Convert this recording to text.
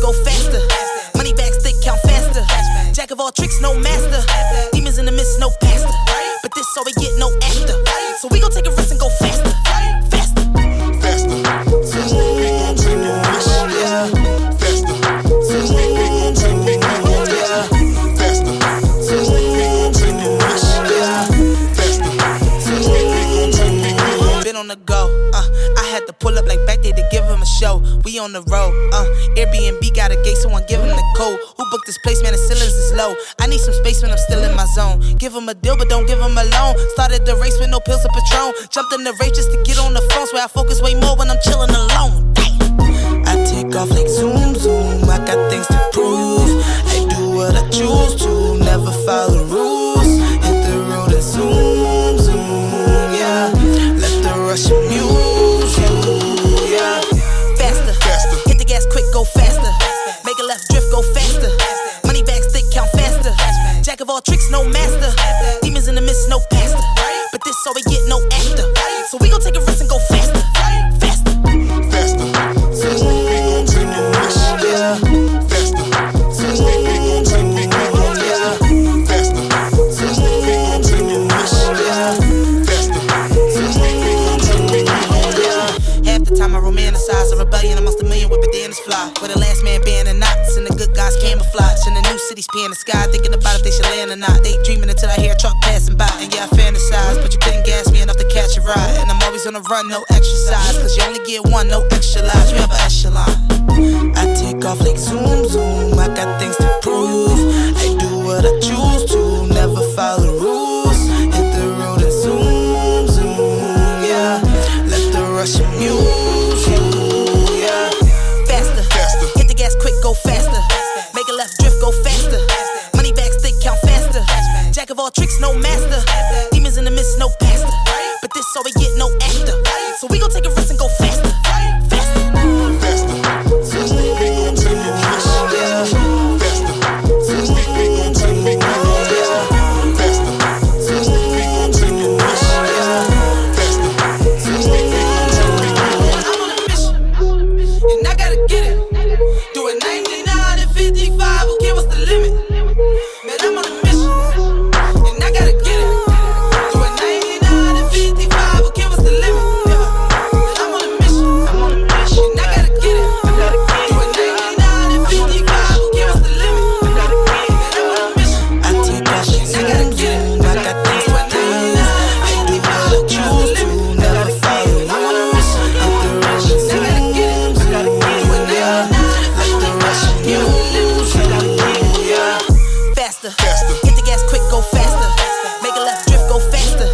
go faster. Money bags thick, count faster. Jack of all tricks, no master. Demons in the mist, no pastor. But this all we get, no after. So we gon' take a risk and go faster. Faster. Faster. Faster. Been on the go, uh, had to pull up like back there to give him a show. We on the road, uh. Airbnb got a gate, someone give him the code. Who booked this place, man? The ceilings is low. I need some space when I'm still in my zone. Give him a deal, but don't give him a loan. Started the race with no pills or Patron. Jumped in the race just to get on the phone. Where I focus way more when I'm chilling alone. Damn. I take off like zoom, zoom. I got things to prove. I do what I choose to, never follow rules. Romanticize a rebellion amongst a million with bandanas fly. Where the last man banning knots and the good guys camouflage. And the new cities peeing the sky, thinking about if they should land or not. They dreaming until I hear a truck passing by. And yeah, I fantasize, but you couldn't gas me enough to catch a ride. And I'm always on the run, no exercise. Cause you only get one, no extra lives. An. I all tricks, no master. Demons in the mist, no pastor. But this all we get, no actor. So we gon' take a Hit the gas quick, go faster. Make a left drift, go faster.